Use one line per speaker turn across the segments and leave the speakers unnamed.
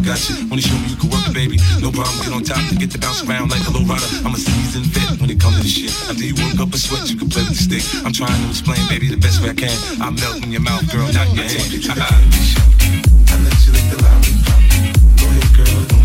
got you. Wanna show me you can work baby. No problem, get on top to get to bounce around like a low rider. I'm a seasoned vet when it comes to this shit. After you work up a sweat, you can play with the stick. I'm trying to explain, baby, the best way I can. I melt in your mouth, girl, not your hand. I let you lick the lollipop. Go ahead, girl,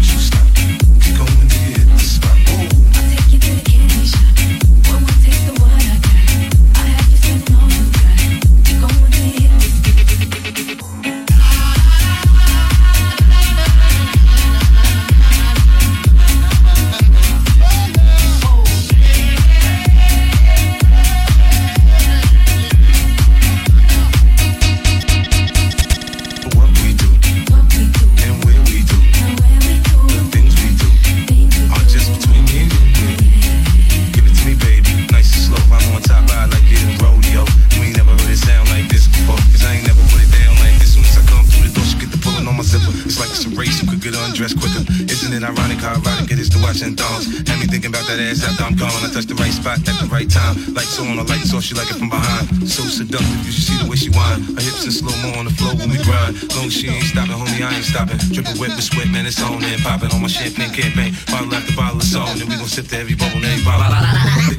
spot at the right time. Lights on, the lights off, she like it from behind. So seductive, you should see the way she whine. Her hips in slow mo on the floor when we grind. Long she ain't stopping, homie, I ain't stopping. Dripping wet with sweat, man, it's on and popping on my champagne campaign. Bottle after bottle, it's on, and we gon' sip to every bubble, every bottle.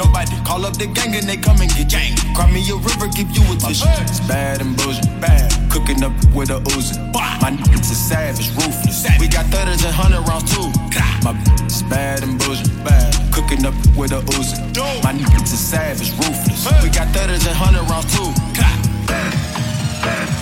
nobody. Call up the gang and they come and get gang. Cry me a river, give you a tissue. It's bad and boujee, bad. Cooking up with a Uzi. My niggas is savage, ruthless. We got thudders and hundred rounds too. My is bad and boujee, bad. Cooking up with a Uzi. My niggas is savage, ruthless. We got thudders and hundred rounds too.
Thank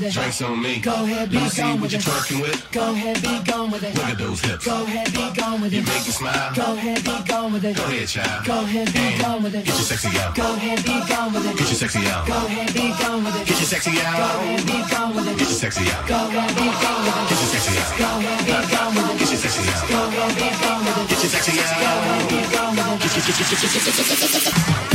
with
it.
Drinks on me.
Go ahead, be
see
gone
what
with
you're twerking with.
Go ahead, be gone with it.
Look at those hips.
Go ahead, be gone with it.
You make me smile.
Go ahead, be gone with it.
Go ahead, child.
Go ahead, be gone with it.
Get your sexy out.
Go ahead, be gone with it.
Get your sexy out.
Go ahead, be gone with it.
Get your sexy out.
Go
out.
ahead, be gone with it.
Get your sexy out.
Go ahead, be gone with it.
Get your sexy out.
Go ahead, be gone with it.
Get your sexy out.
Go ahead, be gone with it.
Get your sexy
Go ahead,
out.
be gone with it.